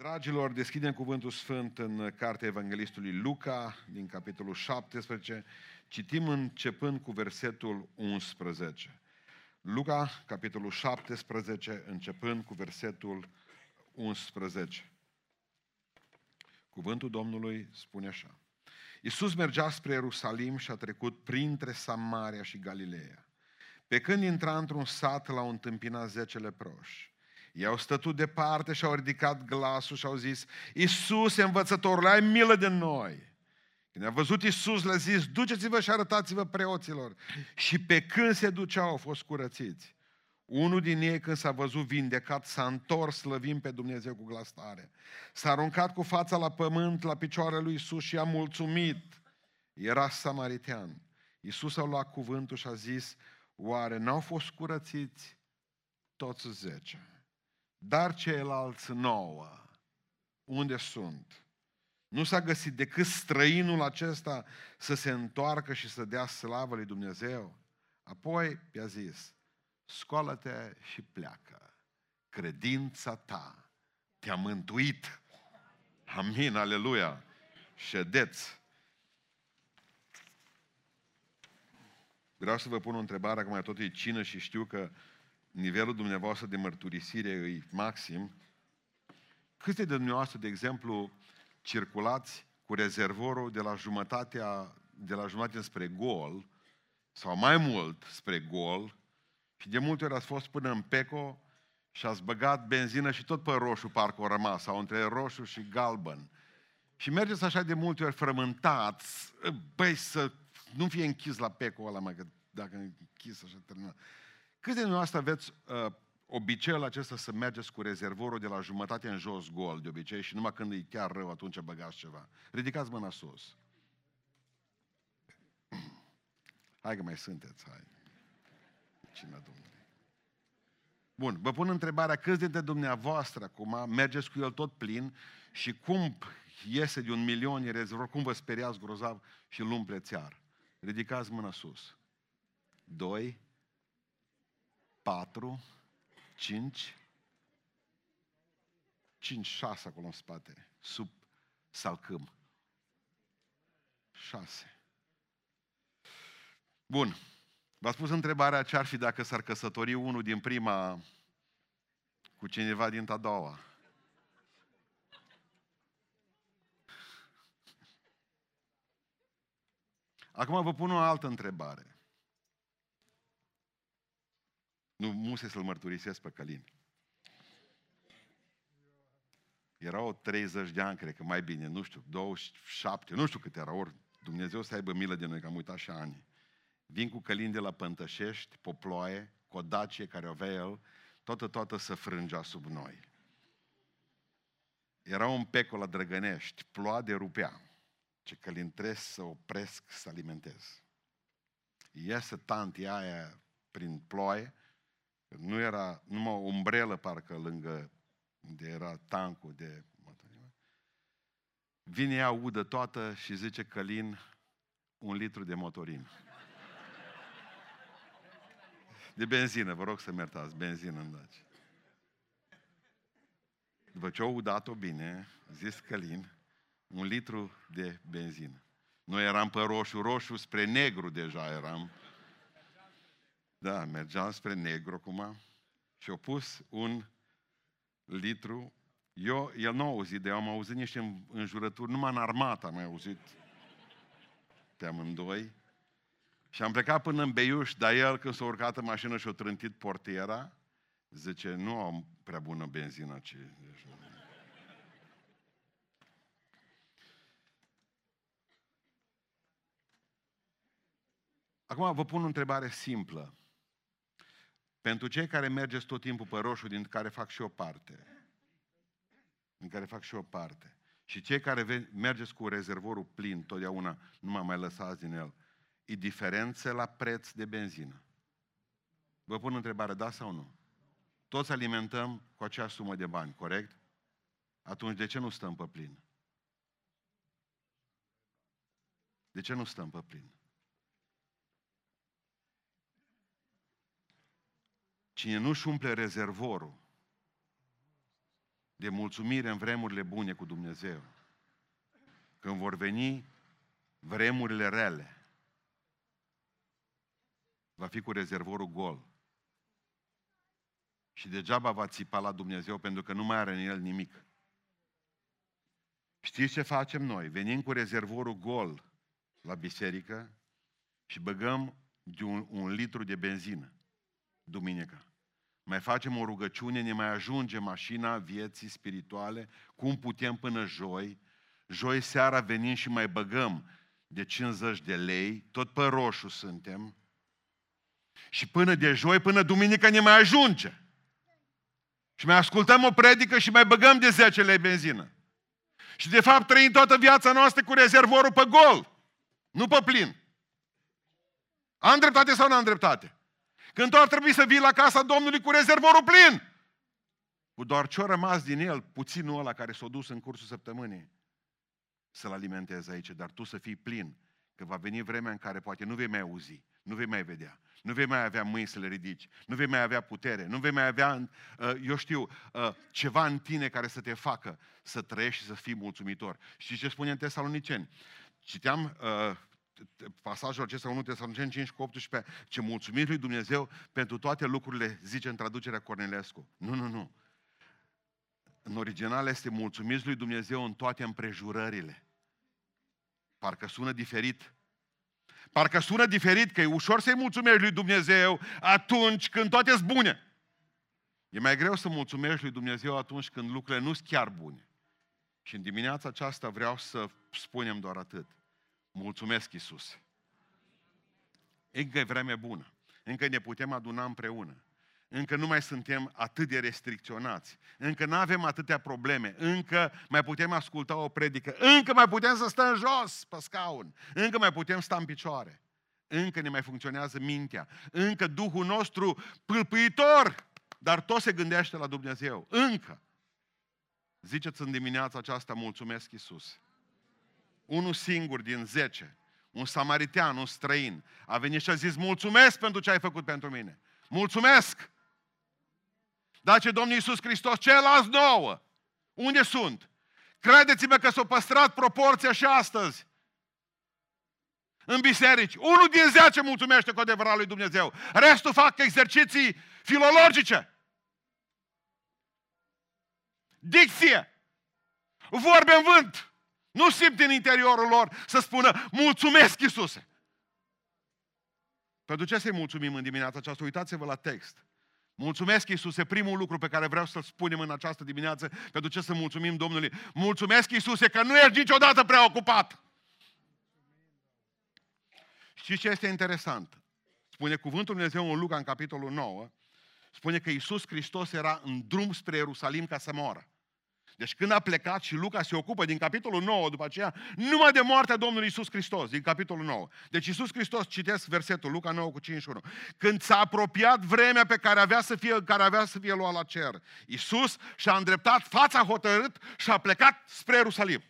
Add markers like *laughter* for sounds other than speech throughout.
Dragilor, deschidem cuvântul sfânt în cartea Evanghelistului Luca, din capitolul 17. Citim începând cu versetul 11. Luca, capitolul 17, începând cu versetul 11. Cuvântul Domnului spune așa. Iisus mergea spre Ierusalim și a trecut printre Samaria și Galileea. Pe când intra într-un sat, l-au întâmpinat zece leproși. Ei au stătut departe și au ridicat glasul și au zis, Iisus, învățătorul, ai milă de noi! Când a văzut Iisus, le-a zis, duceți-vă și arătați-vă preoților. Și pe când se duceau, au fost curățiți. Unul din ei, când s-a văzut vindecat, s-a întors slăvim pe Dumnezeu cu glas tare. S-a aruncat cu fața la pământ, la picioarele lui Iisus și a mulțumit. Era samaritean. Iisus a luat cuvântul și a zis, oare n-au fost curățiți toți zece? Dar ceilalți nouă, unde sunt? Nu s-a găsit decât străinul acesta să se întoarcă și să dea slavă lui Dumnezeu? Apoi i-a zis, scoală-te și pleacă. Credința ta te-a mântuit. Amin, aleluia. Ședeți. Vreau să vă pun o întrebare, acum tot e cină și știu că nivelul dumneavoastră de mărturisire e maxim. Câte de dumneavoastră, de exemplu, circulați cu rezervorul de la jumătatea, de la jumătate spre gol, sau mai mult spre gol, și de multe ori ați fost până în Peco și ați băgat benzină și tot pe roșu parcă o rămas, sau între roșu și galben. Și mergeți așa de multe ori frământați, băi, să nu fie închis la Peco ăla, mai că dacă e închis așa terminat. Câți de dumneavoastră aveți uh, obiceiul acesta să mergeți cu rezervorul de la jumătate în jos gol, de obicei, și numai când e chiar rău, atunci băgați ceva. Ridicați mâna sus. *clears throat* Hai că mai sunteți, hai. Cine Domnului? Bun, vă pun întrebarea, câți dintre dumneavoastră acum mergeți cu el tot plin și cum iese de un milion de rezervor, cum vă speriați grozav și îl umpleți iar? Ridicați mâna sus. Doi, patru, cinci, cinci, șase acolo în spate, sub salcâm. Șase. Bun. V-ați pus întrebarea ce ar fi dacă s-ar căsători unul din prima cu cineva din a doua. Acum vă pun o altă întrebare. Nu muse să-l mărturisesc pe Călin. Erau 30 de ani, cred că mai bine, nu știu, 27, nu știu câte erau, ori Dumnezeu să aibă milă de noi, că am uitat și ani. Vin cu Călin de la Pântășești, poploaie, cu o dacie care o avea el, toată, toată să frângea sub noi. Era un peco la Drăgănești, ploa de rupea. Ce Călin trebuie să opresc să alimentez. Iese tantia aia prin ploaie, nu era numai o umbrelă parcă lângă unde era tancul de motorină. Vine ea udă toată și zice Călin un litru de motorină. De benzină, vă rog să mi iertați, benzină în daci. După ce au udat-o bine, zis Călin, un litru de benzină. Noi eram pe roșu, roșu spre negru deja eram. Da, mergeam spre negru acum și au pus un litru. Eu, el nu a auzit, de eu am auzit niște înjurături, numai în armată am mai auzit pe amândoi. Și am plecat până în Beiuș, dar el când s-a urcat în mașină și a trântit portiera, zice, nu am prea bună benzină, ci... Acum vă pun o întrebare simplă. Pentru cei care mergeți tot timpul pe roșu, din care fac și o parte, din care fac și o parte, și cei care mergeți cu rezervorul plin, totdeauna nu mă mai lăsați din el, e diferență la preț de benzină. Vă pun întrebare, da sau nu? Toți alimentăm cu acea sumă de bani, corect? Atunci de ce nu stăm pe plin? De ce nu stăm pe plin? Cine nu-și umple rezervorul, de mulțumire în vremurile bune cu Dumnezeu. Când vor veni vremurile rele, va fi cu rezervorul gol. Și degeaba va țipa la Dumnezeu pentru că nu mai are în el nimic. Știți ce facem noi? Venim cu rezervorul gol la biserică și băgăm de un, un litru de benzină duminica. Mai facem o rugăciune, ne mai ajunge mașina vieții spirituale, cum putem până joi. Joi seara venim și mai băgăm de 50 de lei, tot pe roșu suntem. Și până de joi, până duminică ne mai ajunge. Și mai ascultăm o predică și mai băgăm de 10 lei benzină. Și de fapt trăim toată viața noastră cu rezervorul pe gol, nu pe plin. Am dreptate sau nu am dreptate? Când tu ar trebui să vii la casa Domnului cu rezervorul plin. Cu doar ce-o rămas din el, puținul ăla care s-a dus în cursul săptămânii, să-l alimentezi aici, dar tu să fii plin. Că va veni vremea în care poate nu vei mai auzi, nu vei mai vedea, nu vei mai avea mâini să le ridici, nu vei mai avea putere, nu vei mai avea, uh, eu știu, uh, ceva în tine care să te facă să trăiești și să fii mulțumitor. Și ce spune în Tesaloniceni? Citeam uh, pasajul acesta 1 Tesaloniceni 5 cu 18, ce mulțumim lui Dumnezeu pentru toate lucrurile, zice în traducerea Cornelescu. Nu, nu, nu. În original este mulțumiți lui Dumnezeu în toate împrejurările. Parcă sună diferit. Parcă sună diferit că e ușor să-i mulțumești lui Dumnezeu atunci când toate sunt bune. E mai greu să mulțumești lui Dumnezeu atunci când lucrurile nu sunt chiar bune. Și în dimineața aceasta vreau să spunem doar atât. Mulțumesc, Iisus. Încă e vreme bună. Încă ne putem aduna împreună. Încă nu mai suntem atât de restricționați. Încă nu avem atâtea probleme. Încă mai putem asculta o predică. Încă mai putem să stăm jos pe scaun. Încă mai putem sta în picioare. Încă ne mai funcționează mintea. Încă Duhul nostru pâlpâitor, dar tot se gândește la Dumnezeu. Încă. Ziceți în dimineața aceasta, mulțumesc Iisus unul singur din zece, un samaritean, un străin, a venit și a zis, mulțumesc pentru ce ai făcut pentru mine. Mulțumesc! Dar ce Domnul Iisus Hristos, ceilalți nouă, unde sunt? Credeți-mă că s-a păstrat proporția și astăzi. În biserici. Unul din zece mulțumește cu adevărat lui Dumnezeu. Restul fac exerciții filologice. Dicție. Vorbe în vânt. Nu simt în interiorul lor să spună, mulțumesc Iisuse. Pentru ce să-i mulțumim în dimineața aceasta? Uitați-vă la text. Mulțumesc, Iisuse, primul lucru pe care vreau să-l spunem în această dimineață, pentru ce să mulțumim Domnului. Mulțumesc, Iisuse, că nu ești niciodată preocupat. Și ce este interesant? Spune cuvântul Dumnezeu în Luca, în capitolul 9, spune că Iisus Hristos era în drum spre Ierusalim ca să moară. Deci când a plecat și Luca se ocupă din capitolul 9 după aceea, numai de moartea Domnului Isus Hristos, din capitolul 9. Deci Isus Hristos, citesc versetul, Luca 9 cu 51. Când s-a apropiat vremea pe care avea să fie, care avea să fie luat la cer, Isus și-a îndreptat fața hotărât și a plecat spre Ierusalim.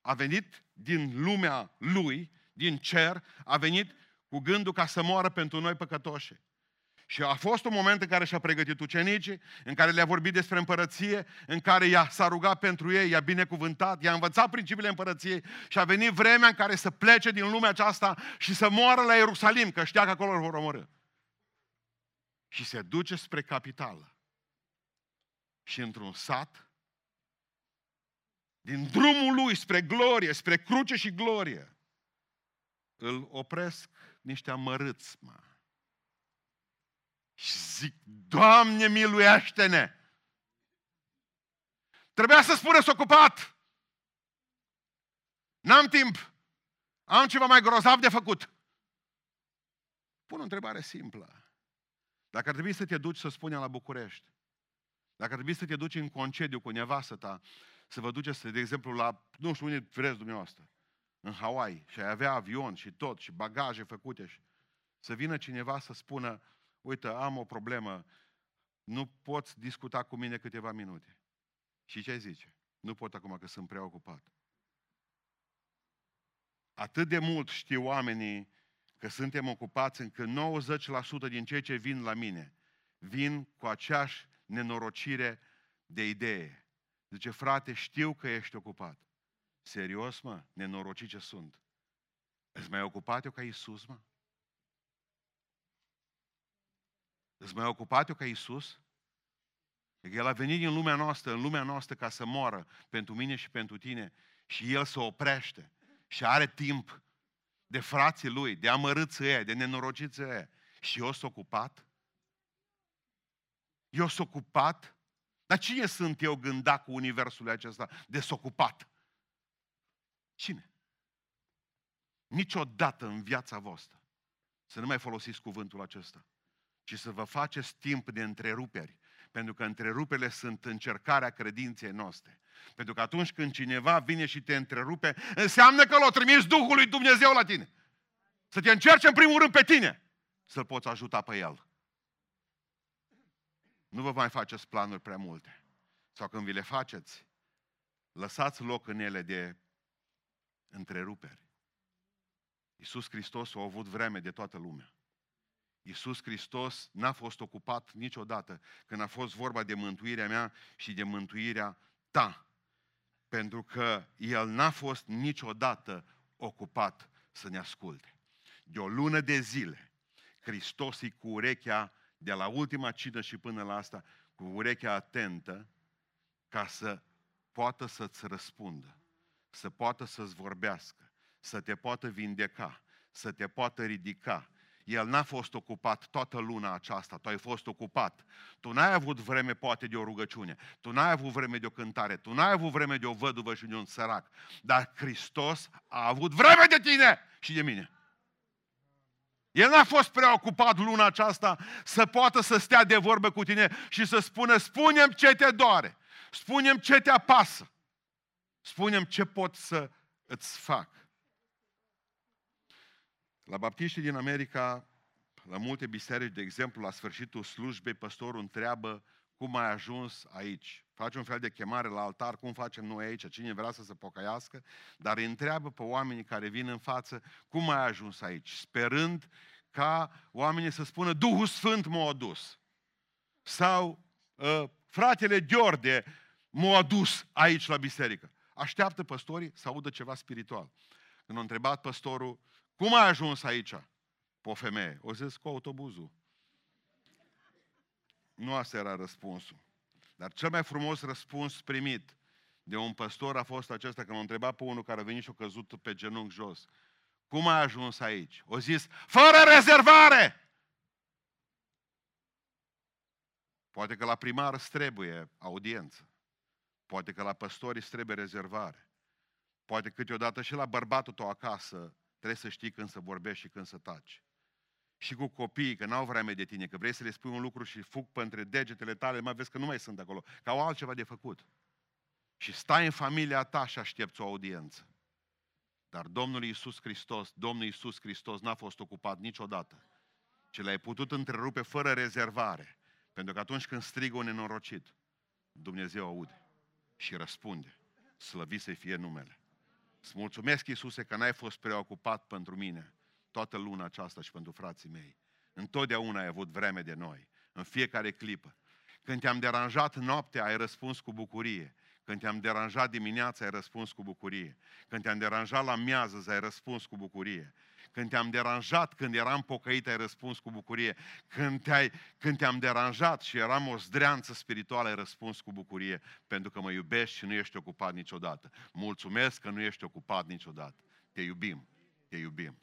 A venit din lumea lui, din cer, a venit cu gândul ca să moară pentru noi păcătoși. Și a fost un moment în care și-a pregătit ucenicii, în care le-a vorbit despre împărăție, în care i-a, s-a rugat pentru ei, i-a binecuvântat, i-a învățat principiile împărăției și a venit vremea în care să plece din lumea aceasta și să moară la Ierusalim, că știa că acolo îl vor omorâ. Și se duce spre capitală. Și într-un sat, din drumul lui spre glorie, spre cruce și glorie, îl opresc niște amărâți, mă și zic, Doamne, miluiește-ne! Trebuia să spună, s ocupat. N-am timp. Am ceva mai grozav de făcut. Pun o întrebare simplă. Dacă ar trebui să te duci să spune la București, dacă ar trebui să te duci în concediu cu nevastă ta, să vă duceți, de exemplu, la, nu știu unde vreți dumneavoastră, în Hawaii, și ai avea avion și tot, și bagaje făcute, și să vină cineva să spună, uite, am o problemă, nu poți discuta cu mine câteva minute. Și ce zice? Nu pot acum că sunt preocupat. Atât de mult știu oamenii că suntem ocupați încât 90% din cei ce vin la mine vin cu aceeași nenorocire de idee. Zice, frate, știu că ești ocupat. Serios, mă? Nenorocit ce sunt. Îți mai ocupat eu ca Iisus, mă? Îți mai ocupat eu ca Iisus? El a venit din lumea noastră, în lumea noastră, ca să moară pentru mine și pentru tine. Și El se oprește și are timp de frații Lui, de amărâți ăia, de nenorociți ăia. Și eu sunt ocupat? Eu sunt ocupat? Dar cine sunt eu gândat cu universul acesta desocupat? Cine? Niciodată în viața voastră să nu mai folosiți cuvântul acesta, ci să vă faceți timp de întreruperi. Pentru că întreruperile sunt încercarea credinței noastre. Pentru că atunci când cineva vine și te întrerupe, înseamnă că l-a trimis Duhul lui Dumnezeu la tine. Să te încerce în primul rând pe tine, să-l poți ajuta pe el. Nu vă mai faceți planuri prea multe. Sau când vi le faceți, lăsați loc în ele de întreruperi. Iisus Hristos a avut vreme de toată lumea. Iisus Hristos n-a fost ocupat niciodată când a fost vorba de mântuirea mea și de mântuirea ta. Pentru că El n-a fost niciodată ocupat să ne asculte. De o lună de zile, Hristos e cu urechea de la ultima cină și până la asta, cu urechea atentă, ca să poată să-ți răspundă, să poată să-ți vorbească, să te poată vindeca, să te poată ridica. El n-a fost ocupat toată luna aceasta, tu ai fost ocupat. Tu n-ai avut vreme poate de o rugăciune, tu n-ai avut vreme de o cântare, tu n-ai avut vreme de o văduvă și de un sărac, dar Hristos a avut vreme de tine și de mine. El n-a fost preocupat luna aceasta să poată să stea de vorbă cu tine și să spună, spunem ce te doare, spunem ce te apasă, spunem ce pot să îți fac. La baptiștii din America, la multe biserici, de exemplu, la sfârșitul slujbei, păstorul întreabă cum ai ajuns aici. Face un fel de chemare la altar, cum facem noi aici, cine vrea să se pocăiască, dar îi întreabă pe oamenii care vin în față, cum ai ajuns aici, sperând ca oamenii să spună, Duhul Sfânt m-a adus. Sau uh, fratele Gheorde m-a adus aici la biserică. Așteaptă păstorii să audă ceva spiritual. Când a întrebat păstorul, cum ai ajuns aici? Pe o femeie. O zis cu autobuzul. Nu asta era răspunsul. Dar cel mai frumos răspuns primit de un păstor a fost acesta, când a întrebat pe unul care a venit și a căzut pe genunchi jos. Cum ai ajuns aici? O zis, fără rezervare! Poate că la primar îți trebuie audiență. Poate că la păstori îți trebuie rezervare. Poate câteodată și la bărbatul tău acasă trebuie să știi când să vorbești și când să taci și cu copiii, că n-au vreme de tine, că vrei să le spui un lucru și fug pe între degetele tale, mai vezi că nu mai sunt acolo, că au altceva de făcut. Și stai în familia ta și aștepți o audiență. Dar Domnul Iisus Hristos, Domnul Iisus Hristos n-a fost ocupat niciodată. Ce l-ai putut întrerupe fără rezervare. Pentru că atunci când strigă un nenorocit, Dumnezeu aude și răspunde. Slăvit să fie numele. Îți mulțumesc, Iisuse, că n-ai fost preocupat pentru mine toată luna aceasta și pentru frații mei. Întotdeauna ai avut vreme de noi, în fiecare clipă. Când te-am deranjat noaptea, ai răspuns cu bucurie. Când te-am deranjat dimineața, ai răspuns cu bucurie. Când te-am deranjat la miază, ai răspuns cu bucurie. Când te-am deranjat, când eram pocăit, ai răspuns cu bucurie. Când, te-ai, când te-am deranjat și eram o zdreanță spirituală, ai răspuns cu bucurie. Pentru că mă iubești și nu ești ocupat niciodată. Mulțumesc că nu ești ocupat niciodată. Te iubim, te iubim.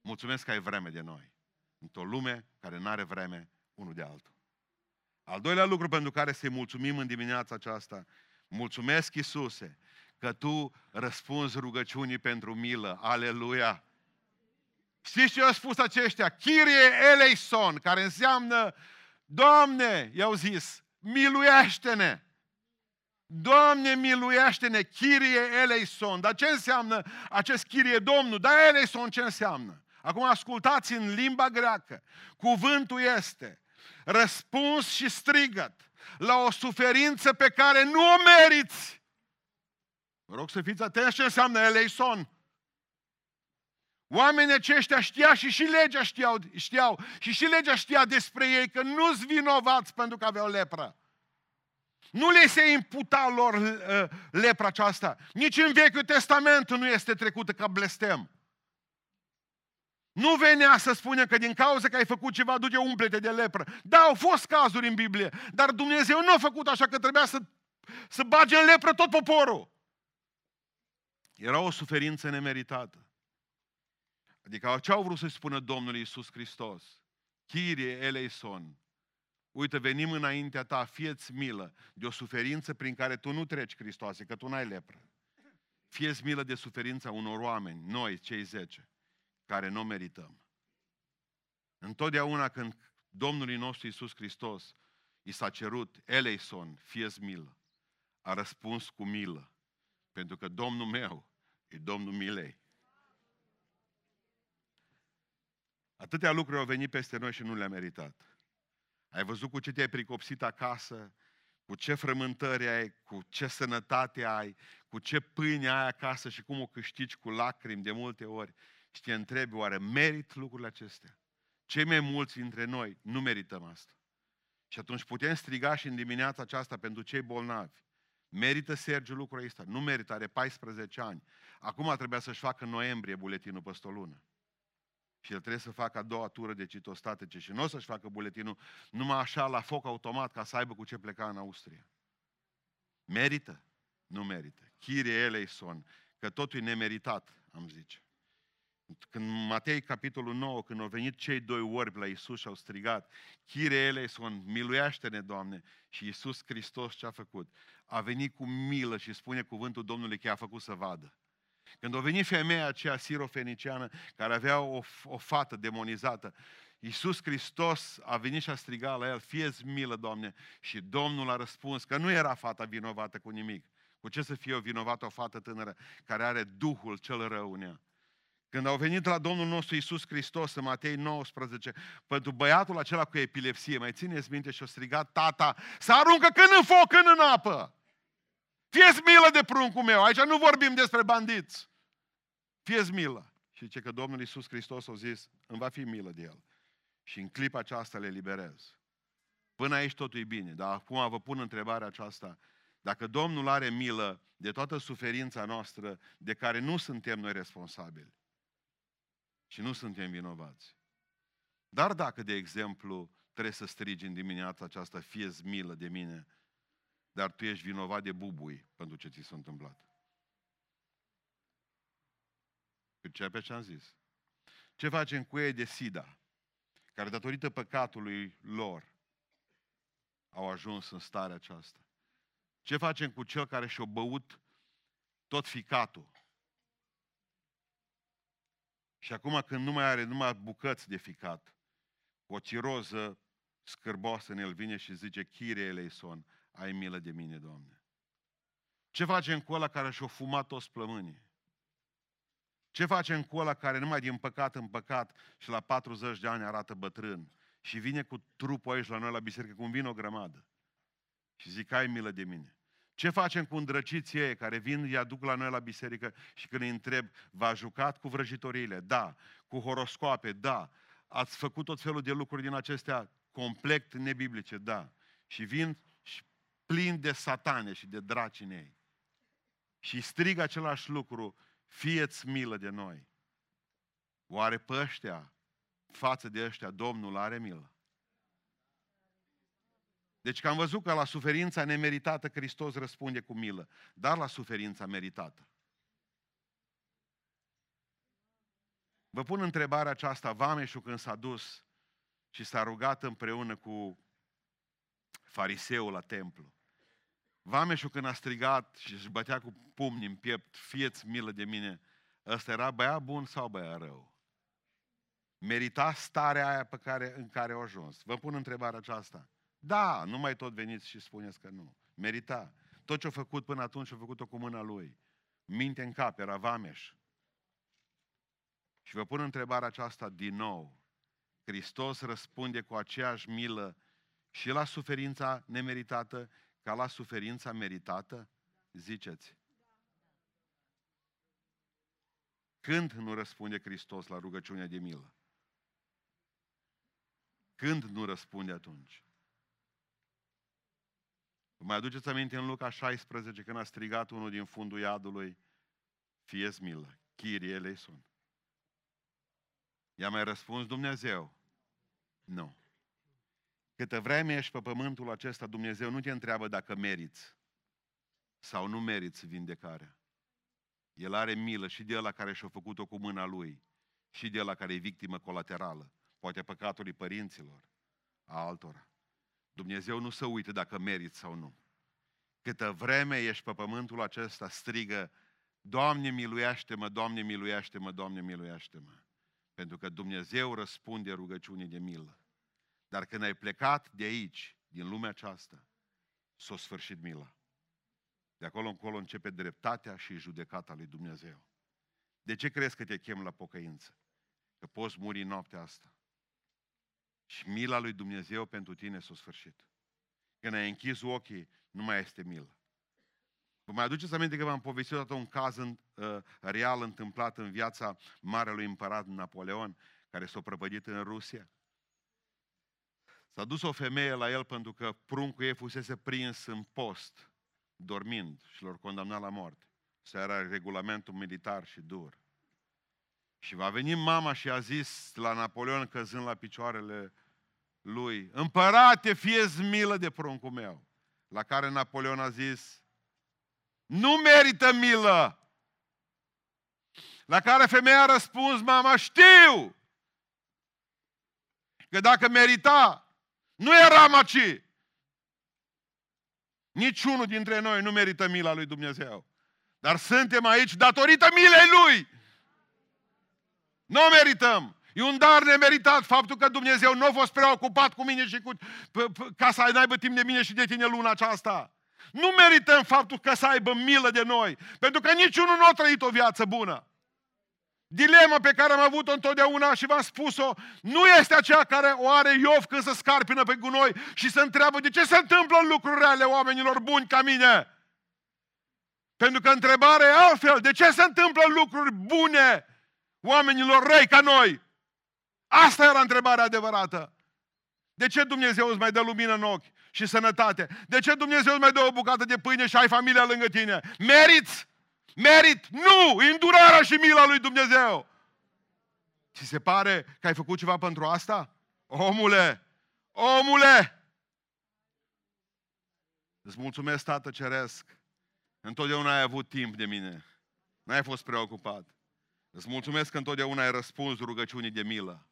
Mulțumesc că ai vreme de noi. Într-o lume care nu are vreme unul de altul. Al doilea lucru pentru care să-i mulțumim în dimineața aceasta, mulțumesc Iisuse că Tu răspunzi rugăciunii pentru milă. Aleluia! Știți ce au spus aceștia? Chirie eleison, care înseamnă, Doamne, i-au zis, miluiește-ne! Doamne, miluiește-ne, Chirie eleison. Dar ce înseamnă acest Chirie Domnul? Dar eleison ce înseamnă? Acum ascultați în limba greacă. Cuvântul este răspuns și strigăt la o suferință pe care nu o meriți. Vă rog să fiți atenți ce înseamnă eleison. Oamenii aceștia știa și și legea știau, știau și și legea știa despre ei că nu-s vinovați pentru că aveau lepră. Nu le se imputa lor uh, lepra aceasta. Nici în Vechiul Testament nu este trecută ca blestem. Nu venea să spună că din cauza că ai făcut ceva, duce umplete de lepră. Da, au fost cazuri în Biblie, dar Dumnezeu nu a făcut așa că trebuia să, să bage în lepră tot poporul. Era o suferință nemeritată. Adică ce au vrut să spună Domnul Iisus Hristos? Chirie eleison, uite, venim înaintea ta, fieți milă de o suferință prin care tu nu treci, Hristoase, că tu n-ai lepră. Fieți milă de suferința unor oameni, noi, cei zece, care nu merităm. Întotdeauna când Domnului nostru Iisus Hristos i s-a cerut, eleison, fieți milă, a răspuns cu milă, pentru că Domnul meu e Domnul milei. Atâtea lucruri au venit peste noi și nu le-am meritat. Ai văzut cu ce te-ai pricopsit acasă, cu ce frământări ai, cu ce sănătate ai, cu ce pâine ai acasă și cum o câștigi cu lacrimi de multe ori. Și te întrebi, oare merit lucrurile acestea? Cei mai mulți dintre noi nu merităm asta. Și atunci putem striga și în dimineața aceasta pentru cei bolnavi. Merită Sergiu lucrul ăsta? Nu merită, are 14 ani. Acum trebuia să-și facă în noiembrie buletinul peste o lună. Și el trebuie să facă a doua tură de citostatice și nu o să-și facă buletinul numai așa la foc automat ca să aibă cu ce pleca în Austria. Merită? Nu merită. Chirie eleison, că totul e nemeritat, am zice. Când Matei, capitolul 9, când au venit cei doi orbi la Isus și au strigat, Chire eleison, miluiește-ne, Doamne! Și Isus Hristos ce a făcut? A venit cu milă și spune cuvântul Domnului că i-a făcut să vadă. Când a venit femeia aceea sirofeniciană care avea o, o fată demonizată, Iisus Hristos a venit și a strigat la el, fie milă, Doamne. Și Domnul a răspuns că nu era fata vinovată cu nimic. Cu ce să fie o vinovată o fată tânără care are Duhul cel rău în ea? Când au venit la Domnul nostru Iisus Hristos în Matei 19, pentru băiatul acela cu epilepsie, mai țineți minte și-a strigat tata, să aruncă când în foc, când în apă. Fieți milă de pruncul meu, aici nu vorbim despre bandiți. Fieți milă. Și ce că Domnul Iisus Hristos a zis, îmi va fi milă de el. Și în clipa aceasta le liberez. Până aici totul e bine, dar acum vă pun întrebarea aceasta. Dacă Domnul are milă de toată suferința noastră de care nu suntem noi responsabili și nu suntem vinovați, dar dacă, de exemplu, trebuie să strigi în dimineața aceasta, fie milă de mine, dar tu ești vinovat de bubui pentru ce ți s-a întâmplat. Percepe ce am zis? Ce facem cu ei de sida, care datorită păcatului lor au ajuns în starea aceasta? Ce facem cu cel care și-a băut tot ficatul? Și acum când nu mai are numai bucăți de ficat, o ciroză scârboasă în el vine și zice, Chire Eleison, ai milă de mine, Doamne. Ce facem cu ăla care și-a fumat toți plămânii? Ce facem cu ăla care numai din păcat în păcat și la 40 de ani arată bătrân și vine cu trupul aici la noi la biserică, cum vine o grămadă și zic, ai milă de mine. Ce facem cu îndrăciții ei care vin, îi aduc la noi la biserică și când îi întreb, v-a jucat cu vrăjitorile? Da. Cu horoscoape? Da. Ați făcut tot felul de lucruri din acestea complet nebiblice? Da. Și vin și plin de satane și de draci în ei. Și strigă același lucru, fieți milă de noi. Oare pe ăștia, față de ăștia, Domnul are milă? Deci că am văzut că la suferința nemeritată Hristos răspunde cu milă, dar la suferința meritată. Vă pun întrebarea aceasta, Vameșul când s-a dus și s-a rugat împreună cu fariseul la templu. Vameșul când a strigat și își bătea cu pumni în piept, fieți milă de mine, ăsta era băiat bun sau băiat rău? Merita starea aia pe care, în care au ajuns. Vă pun întrebarea aceasta. Da, nu mai tot veniți și spuneți că nu. Merita. Tot ce a făcut până atunci a făcut-o cu mâna lui. Minte în cap, era vameș. Și vă pun întrebarea aceasta din nou. Hristos răspunde cu aceeași milă și la suferința nemeritată ca la suferința meritată? Ziceți. Când nu răspunde Hristos la rugăciunea de milă? Când nu răspunde atunci? Vă mai aduceți aminte în Luca 16 când a strigat unul din fundul iadului, fie milă, Chirie eleison. I-a mai răspuns Dumnezeu, nu. Câtă vreme ești pe pământul acesta, Dumnezeu nu te întreabă dacă meriți sau nu meriți vindecarea. El are milă și de la care și-a făcut-o cu mâna lui și de la care e victimă colaterală, poate a păcatului părinților, a altora. Dumnezeu nu se uită dacă meriți sau nu. Câtă vreme ești pe pământul acesta, strigă, Doamne miluiește-mă, Doamne miluiește-mă, Doamne miluiește-mă. Pentru că Dumnezeu răspunde rugăciunii de milă. Dar când ai plecat de aici, din lumea aceasta, s-a sfârșit mila. De acolo încolo începe dreptatea și judecata lui Dumnezeu. De ce crezi că te chem la pocăință? Că poți muri noaptea asta. Și mila lui Dumnezeu pentru tine s-a sfârșit. Când ai închis ochii, nu mai este milă. Vă mai aduceți aminte că v-am povestit odată un caz în, uh, real întâmplat în viața Marelui Împărat Napoleon, care s-a prăpădit în Rusia? S-a dus o femeie la el pentru că pruncul ei fusese prins în post, dormind și l-au condamnat la moarte. Să era regulamentul militar și dur. Și va veni mama și a zis la Napoleon căzând la picioarele lui, Împărate, fie milă de pruncul meu. La care Napoleon a zis, nu merită milă. La care femeia a răspuns, mama, știu că dacă merita, nu eram aici. Niciunul dintre noi nu merită mila lui Dumnezeu. Dar suntem aici datorită milei Lui. Nu o merităm. E un dar nemeritat faptul că Dumnezeu nu a fost preocupat cu mine și cu, ca să aibă timp de mine și de tine luna aceasta. Nu merităm faptul că să aibă milă de noi, pentru că niciunul nu a trăit o viață bună. Dilema pe care am avut-o întotdeauna și v-am spus-o, nu este aceea care o are Iov când se scarpină pe gunoi și se întreabă de ce se întâmplă lucrurile ale oamenilor buni ca mine. Pentru că întrebarea e altfel. De ce se întâmplă lucruri bune oamenilor răi ca noi? Asta era întrebarea adevărată. De ce Dumnezeu îți mai dă lumină în ochi și sănătate? De ce Dumnezeu îți mai dă o bucată de pâine și ai familia lângă tine? Meriți! Merit! Nu! Îndurarea și mila lui Dumnezeu! Ți se pare că ai făcut ceva pentru asta? Omule! Omule! Îți mulțumesc, Tată Ceresc. Întotdeauna ai avut timp de mine. N-ai fost preocupat. Îți mulțumesc că întotdeauna ai răspuns rugăciunii de milă.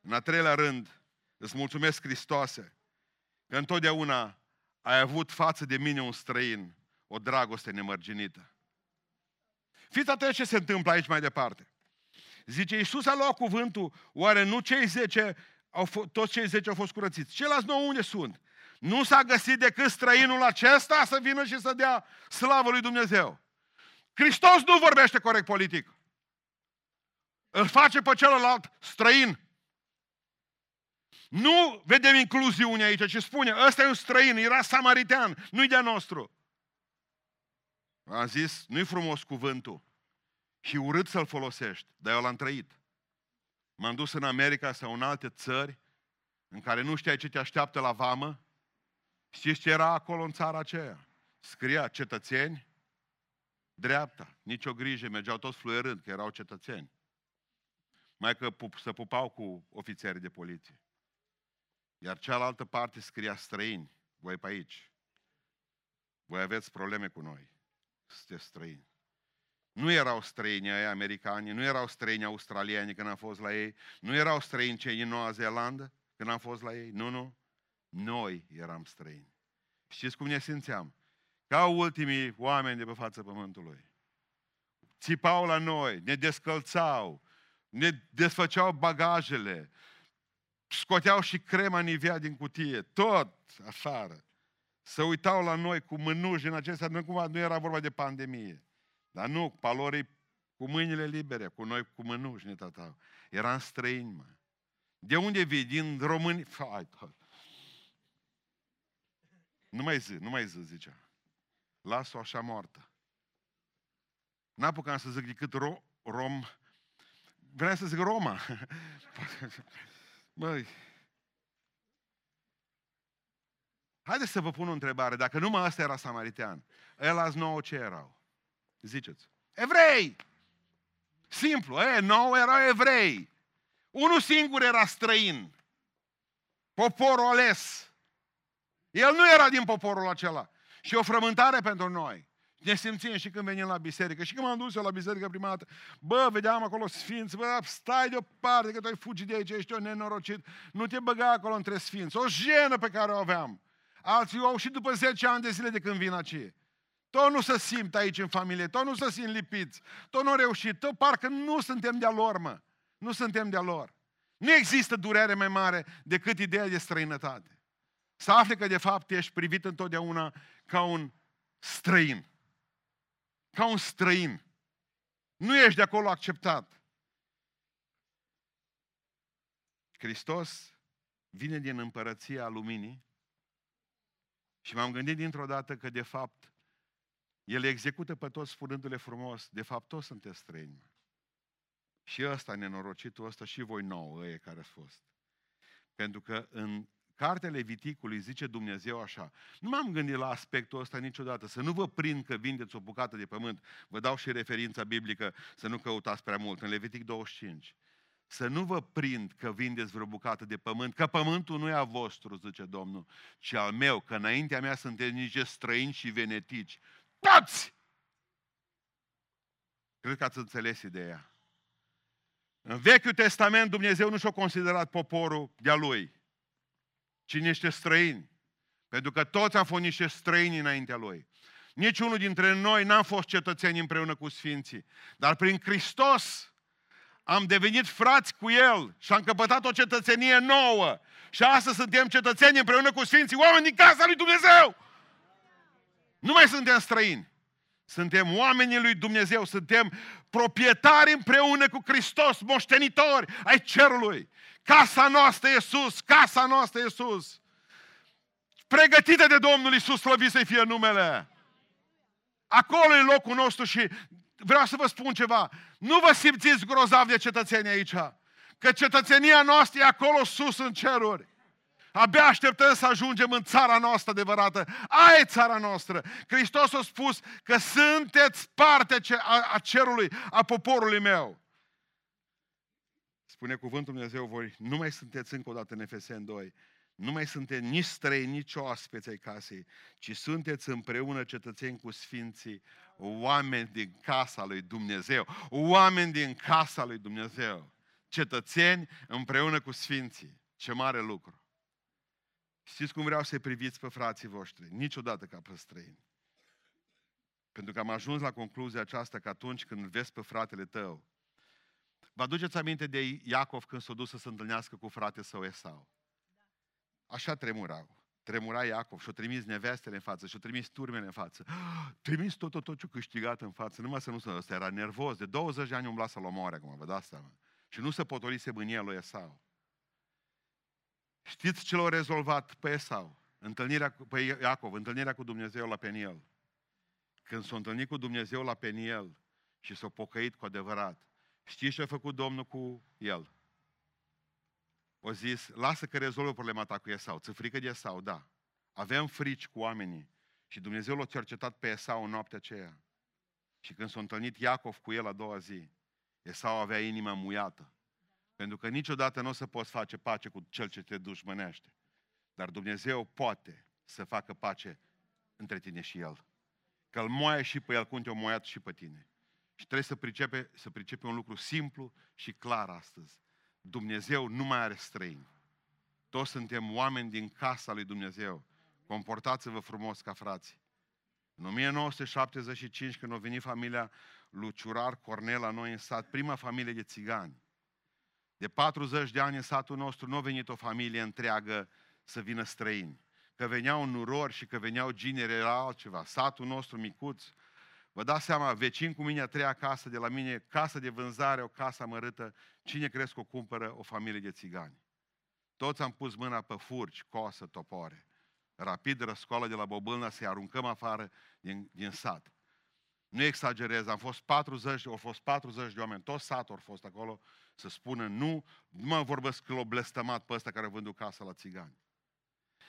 În a treilea rând, îți mulțumesc, Hristoase, că întotdeauna ai avut față de mine un străin, o dragoste nemărginită. Fiți atenți ce se întâmplă aici mai departe. Zice, Iisus a luat cuvântul, oare nu cei zece, au f- toți cei zece au fost curățiți. Ceilalți nouă unde sunt? Nu s-a găsit decât străinul acesta să vină și să dea slavă lui Dumnezeu. Hristos nu vorbește corect politic. Îl face pe celălalt străin. Nu vedem incluziune aici, ci spune, ăsta e un străin, era samaritean, nu-i de nostru. Am zis, nu-i frumos cuvântul și urât să-l folosești, dar eu l-am trăit. M-am dus în America sau în alte țări în care nu știai ce te așteaptă la vamă. Știți ce era acolo în țara aceea? Scria cetățeni, dreapta, nicio grijă, mergeau toți fluierând că erau cetățeni. Mai că pup, se pupau cu ofițerii de poliție. Iar cealaltă parte scria străini, voi pe aici. Voi aveți probleme cu noi sunteți străini. Nu erau străini ai americani, nu erau străini australieni când am fost la ei, nu erau străini cei din Noua Zeelandă când am fost la ei, nu, nu. Noi eram străini. Știți cum ne simțeam? Ca ultimii oameni de pe fața pământului. Țipau la noi, ne descălțau, ne desfăceau bagajele, scoteau și crema Nivea din cutie, tot afară să uitau la noi cu mânuși în acestea, nu, cumva, nu era vorba de pandemie. Dar nu, palorii cu mâinile libere, cu noi cu mânuși ne tătau. Eram străini, mă. De unde vii? Din români? Hai, hai. Nu mai zi, nu mai zi, zicea. Las-o așa moartă. N-apucam să zic decât ro, rom. Vreau să zic Roma. *laughs* Măi, Haideți să vă pun o întrebare. Dacă numai ăsta era samaritean, el azi nouă ce erau? Ziceți. Evrei! Simplu, e, nouă erau evrei. Unul singur era străin. Poporul ales. El nu era din poporul acela. Și o frământare pentru noi. Ne simțim și când venim la biserică. Și când m-am dus eu la biserică prima dată, bă, vedeam acolo sfinți, bă, stai deoparte că tu ai fugit de aici, ești o nenorocit. Nu te băga acolo între sfinți. O jenă pe care o aveam. Alții au și după 10 ani de zile de când vin aici. Tot nu se simt aici în familie, tot nu se simt lipiți, tot nu au reușit, tot parcă nu suntem de-a lor, mă. Nu suntem de-a lor. Nu există durere mai mare decât ideea de străinătate. Să afli că de fapt ești privit întotdeauna ca un străin. Ca un străin. Nu ești de acolo acceptat. Hristos vine din împărăția luminii și m-am gândit dintr-o dată că de fapt el execută pe toți spunându-le frumos, de fapt toți sunteți străini. Și ăsta, nenorocitul ăsta, și voi nouă, ăie care ați fost. Pentru că în cartea Leviticului zice Dumnezeu așa, nu m-am gândit la aspectul ăsta niciodată, să nu vă prind că vindeți o bucată de pământ, vă dau și referința biblică să nu căutați prea mult, în Levitic 25. Să nu vă prind că vindeți vreo bucată de pământ, că pământul nu e a vostru, zice Domnul, ci al meu, că înaintea mea sunteți niște străini și venetici. Toți! Cred că ați înțeles ideea. În Vechiul Testament Dumnezeu nu și-a considerat poporul de-a lui, ci niște străini. Pentru că toți am fost niște străini înaintea lui. Niciunul dintre noi n-am fost cetățeni împreună cu Sfinții. Dar prin Hristos am devenit frați cu El și am căpătat o cetățenie nouă. Și astăzi suntem cetățeni împreună cu Sfinții, oameni din casa lui Dumnezeu. Nu mai suntem străini. Suntem oamenii lui Dumnezeu, suntem proprietari împreună cu Hristos, moștenitori ai cerului. Casa noastră e sus, casa noastră e sus. Pregătită de Domnul Iisus, slăvit să fie numele. Acolo e locul nostru și vreau să vă spun ceva. Nu vă simțiți grozav de cetățenii aici. Că cetățenia noastră e acolo sus în ceruri. Abia așteptăm să ajungem în țara noastră adevărată. Aia e țara noastră. Hristos a spus că sunteți parte a cerului, a poporului meu. Spune cuvântul Dumnezeu, voi nu mai sunteți încă o dată în Efesen 2, nu mai sunteți nici străini, nici oaspeți ai casei, ci sunteți împreună cetățeni cu sfinții, oameni din casa lui Dumnezeu, oameni din casa lui Dumnezeu, cetățeni împreună cu sfinții. Ce mare lucru! Știți cum vreau să-i priviți pe frații voștri? Niciodată ca pe străini. Pentru că am ajuns la concluzia aceasta că atunci când îl vezi pe fratele tău, vă aduceți aminte de Iacov când s-a dus să se întâlnească cu fratele său Esau. Așa tremurau. Tremura Iacov și-a trimis nevestele în față, și-a trimis turmele în față. Trimis tot, tot, tot ce câștigat în față, numai să nu se ăsta era nervos, de 20 de ani umbla să-l omoare acum, vă dați seama. Și nu se potolise mânia lui Esau. Știți ce l-a rezolvat pe Esau? Întâlnirea cu, pe Iacov, întâlnirea cu Dumnezeu la Peniel. Când s-a întâlnit cu Dumnezeu la Peniel și s-a pocăit cu adevărat, știți ce a făcut Domnul cu el? O zis, lasă că rezolvă problema ta cu Esau. Ți frică de Esau? Da. Avem frici cu oamenii. Și Dumnezeu l-a cercetat pe Esau în noaptea aceea. Și când s-a întâlnit Iacov cu el a doua zi, Esau avea inima muiată. Pentru că niciodată nu o să poți face pace cu cel ce te dușmănește. Dar Dumnezeu poate să facă pace între tine și El. Că îl moaie și pe El cum te-a moiat și pe tine. Și trebuie să pricepe, să pricepe un lucru simplu și clar astăzi. Dumnezeu nu mai are străini. Toți suntem oameni din casa lui Dumnezeu. Comportați-vă frumos ca frați. În 1975, când a venit familia Luciurar Cornel la noi în sat, prima familie de țigani, de 40 de ani în satul nostru nu a venit o familie întreagă să vină străini. Că veneau nurori și că veneau gineri era altceva. Satul nostru micuț, vă dați seama, vecin cu mine a treia casă de la mine, casă de vânzare, o casă amărâtă, cine crezi că o cumpără? O familie de țigani. Toți am pus mâna pe furci, cosă, topoare. Rapid răscoală de la Bobâlna să-i aruncăm afară din, din sat. Nu exagerez, am fost 40, au fost 40 de oameni, tot satul au fost acolo, să spună nu, nu mă vorbesc că l-au blestemat pe ăsta care a vândut casa la țigani.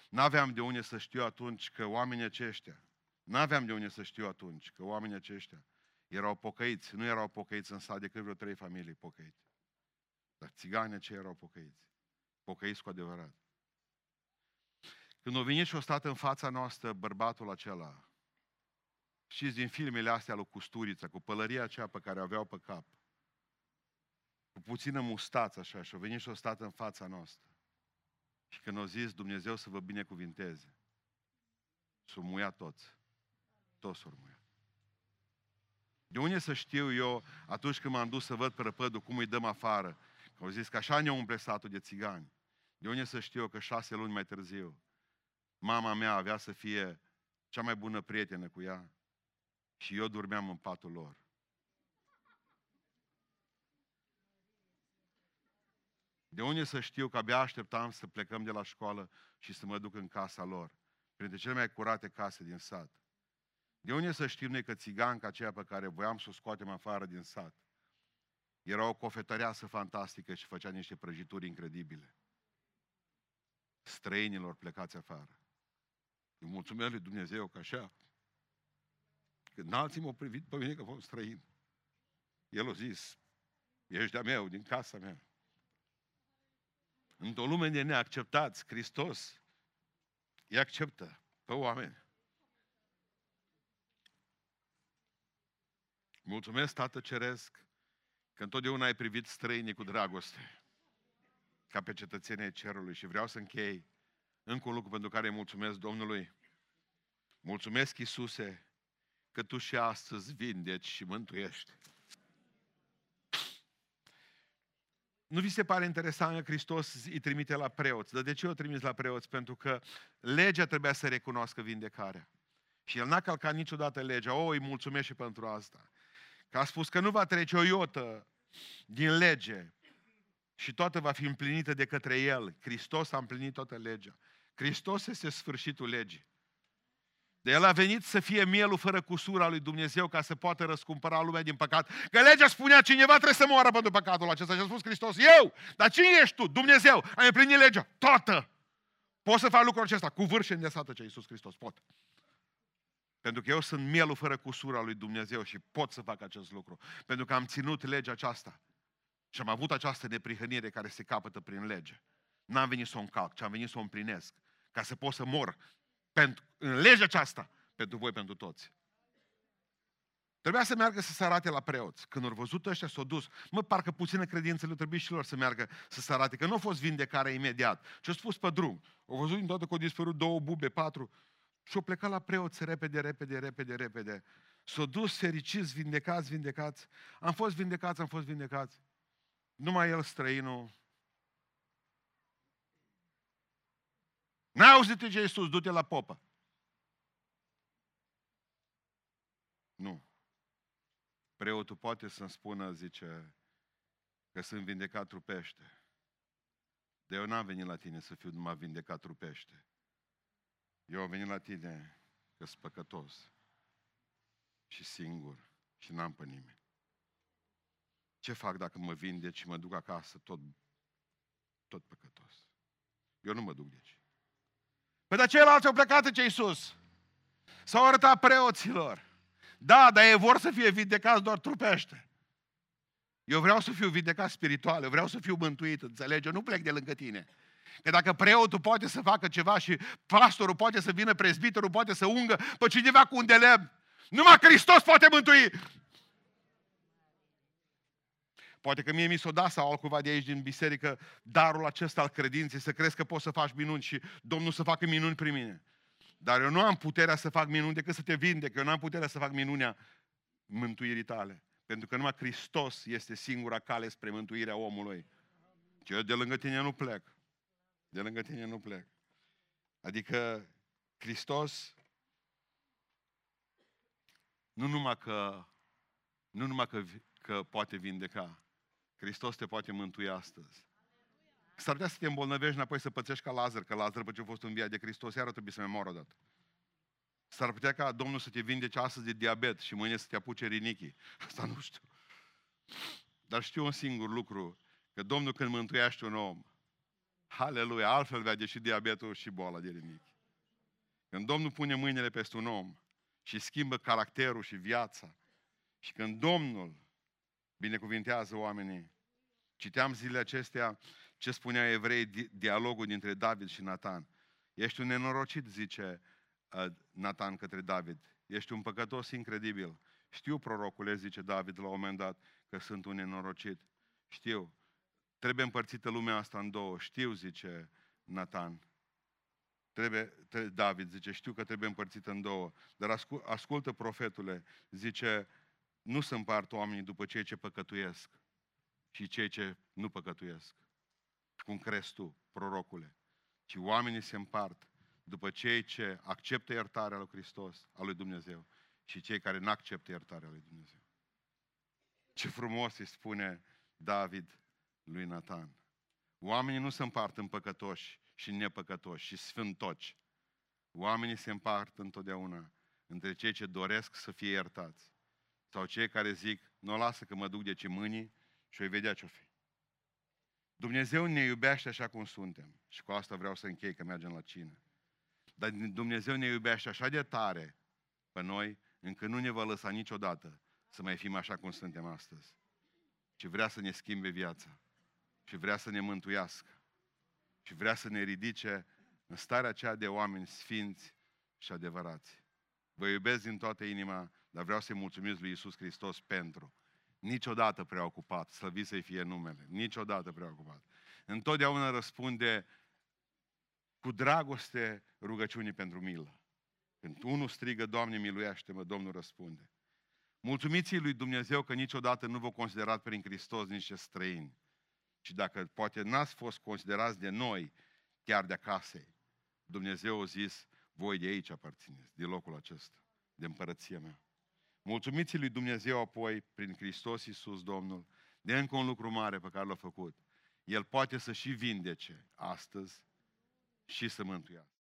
N-aveam de unde să știu atunci că oamenii aceștia, n-aveam de unde să știu atunci că oamenii aceștia erau pocăiți. Nu erau pocăiți în sat decât vreo trei familii pocăiți. Dar țiganii aceia erau pocăiți. Pocăiți cu adevărat. Când a venit și a stat în fața noastră bărbatul acela, știți din filmele astea lui Custurița, cu pălăria aceea pe care o aveau pe cap, cu puțină mustață așa, și a venit și a stat în fața noastră. Și când a zis Dumnezeu să vă binecuvinteze, s-au muiat toți. Toți s-au muiat. De unde să știu eu, atunci când m-am dus să văd prăpădul, cum îi dăm afară, că au zis că așa ne umple satul de țigani. De unde să știu eu că șase luni mai târziu, mama mea avea să fie cea mai bună prietenă cu ea și eu dormeam în patul lor. De unde să știu că abia așteptam să plecăm de la școală și să mă duc în casa lor, printre cele mai curate case din sat. De unde să știm noi că țiganca aceea pe care voiam să o scoatem afară din sat era o cofetăreasă fantastică și făcea niște prăjituri incredibile. Străinilor plecați afară. Îi mulțumesc lui Dumnezeu că așa, când alții m-au privit pe mine că fost străin, el a zis, ești de-a meu, din casa mea. Într-o lume de neacceptați, Hristos îi acceptă pe oameni. Mulțumesc, Tată Ceresc, că întotdeauna ai privit străinii cu dragoste, ca pe cetățenii cerului. Și vreau să închei încă un lucru pentru care îi mulțumesc Domnului. Mulțumesc, Iisuse, că Tu și astăzi vindeci și mântuiești. Nu vi se pare interesant că Hristos îi trimite la preoți? Dar de ce o trimis la preoți? Pentru că legea trebuia să recunoască vindecarea. Și el n-a calcat niciodată legea. O, îi mulțumesc și pentru asta. Că a spus că nu va trece o iotă din lege și toată va fi împlinită de către El. Hristos a împlinit toată legea. Hristos este sfârșitul legii. De El a venit să fie mielul fără cusura lui Dumnezeu ca să poată răscumpăra lumea din păcat. Că legea spunea cineva trebuie să moară pentru păcatul acesta. Și a spus Hristos, eu! Dar cine ești tu? Dumnezeu! Ai împlinit legea. Toată! Poți să faci lucrul acesta cu vârșe îndesată ce Iisus Hristos. Pot. Pentru că eu sunt mielul fără cusura lui Dumnezeu și pot să fac acest lucru. Pentru că am ținut legea aceasta. Și am avut această neprihănire care se capătă prin lege. N-am venit să o încalc, ci am venit să o împlinesc. Ca să pot să mor pentru, în legea aceasta pentru voi, pentru toți. Trebuia să meargă să se arate la preoți. Când au văzut ăștia, s-au dus. Mă, parcă puțină credință le trebuie și lor să meargă să se arate, că nu a fost vindecarea imediat. Ce-au spus pe drum. Au văzut din toată că au dispărut două bube, patru. Și au plecat la preoți repede, repede, repede, repede. S-au dus fericiți, vindecați, vindecați. Am fost vindecați, am fost vindecați. Numai el, străinul, N-ai auzit ce Iisus, du-te la popă. Nu. Preotul poate să-mi spună, zice, că sunt vindecat trupește. Dar eu n-am venit la tine să fiu numai vindecat trupește. Eu am venit la tine că sunt păcătos și singur și n-am pe nimeni. Ce fac dacă mă vindec și mă duc acasă tot, tot păcătos? Eu nu mă duc de aici. Păi dar ceilalți au plecat în cei sus. S-au arătat preoților. Da, dar ei vor să fie vindecați doar trupește. Eu vreau să fiu vindecat spiritual, eu vreau să fiu mântuit, înțelegi? Eu nu plec de lângă tine. Că dacă preotul poate să facă ceva și pastorul poate să vină, prezbiterul poate să ungă pe cineva cu un deleb, numai Hristos poate mântui. Poate că mie mi s-o da sau altcuva de aici din biserică darul acesta al credinței, să crezi că poți să faci minuni și Domnul să facă minuni prin mine. Dar eu nu am puterea să fac minuni decât să te vindec, eu nu am puterea să fac minunea mântuirii tale. Pentru că numai Hristos este singura cale spre mântuirea omului. Și eu de lângă tine nu plec. De lângă tine nu plec. Adică Hristos nu numai că, nu numai că, că poate vindeca, Hristos te poate mântui astăzi. S-ar putea să te îmbolnăvești înapoi să pățești ca Lazar, că Lazar, după ce a fost înviat de Hristos, iară trebuie să mai moară odată. S-ar putea ca Domnul să te vindece astăzi de diabet și mâine să te apuce rinichii. *laughs* Asta nu știu. Dar știu un singur lucru, că Domnul când mântuiește un om, Haleluia, altfel vede și diabetul și boala de rinichi. Când Domnul pune mâinile peste un om și schimbă caracterul și viața, și când Domnul binecuvintează oamenii, citeam zilele acestea ce spunea evrei, dialogul dintre David și Nathan. Ești un nenorocit, zice uh, Nathan către David. Ești un păcătos incredibil. Știu, prorocule, zice David la un moment dat, că sunt un nenorocit. Știu. Trebuie împărțită lumea asta în două. Știu, zice Nathan. Trebuie, trebuie, David zice, știu că trebuie împărțită în două. Dar ascul, ascultă profetule, zice, nu se împart oamenii după cei ce păcătuiesc și cei ce nu păcătuiesc. Cum crezi tu, prorocule? Ci oamenii se împart după cei ce acceptă iertarea lui Hristos, a lui Dumnezeu, și cei care nu acceptă iertarea lui Dumnezeu. Ce frumos îi spune David lui Nathan. Oamenii nu se împart în păcătoși și nepăcătoși și sfântoci. Oamenii se împart întotdeauna între cei ce doresc să fie iertați sau cei care zic, nu o lasă că mă duc de ce mâini și o vedea ce-o fi. Dumnezeu ne iubește așa cum suntem. Și cu asta vreau să închei că mergem la cină. Dar Dumnezeu ne iubește așa de tare pe noi, încât nu ne va lăsa niciodată să mai fim așa cum suntem astăzi. Și vrea să ne schimbe viața. Și vrea să ne mântuiască. Și vrea să ne ridice în starea aceea de oameni sfinți și adevărați. Vă iubesc din toată inima, dar vreau să-i mulțumesc lui Isus Hristos pentru. Niciodată preocupat, slăvit să-i fie numele, niciodată preocupat. Întotdeauna răspunde cu dragoste rugăciunii pentru milă. Când unul strigă, Doamne, miluiește-mă, Domnul răspunde. Mulțumiți lui Dumnezeu că niciodată nu vă considerat prin Hristos niște străini. Și dacă poate n-ați fost considerați de noi, chiar de acasă, Dumnezeu a zis, voi de aici aparțineți, de locul acesta, de împărăția mea. Mulțumiți lui Dumnezeu apoi, prin Hristos Iisus Domnul, de încă un lucru mare pe care l-a făcut. El poate să și vindece astăzi și să mântuiască.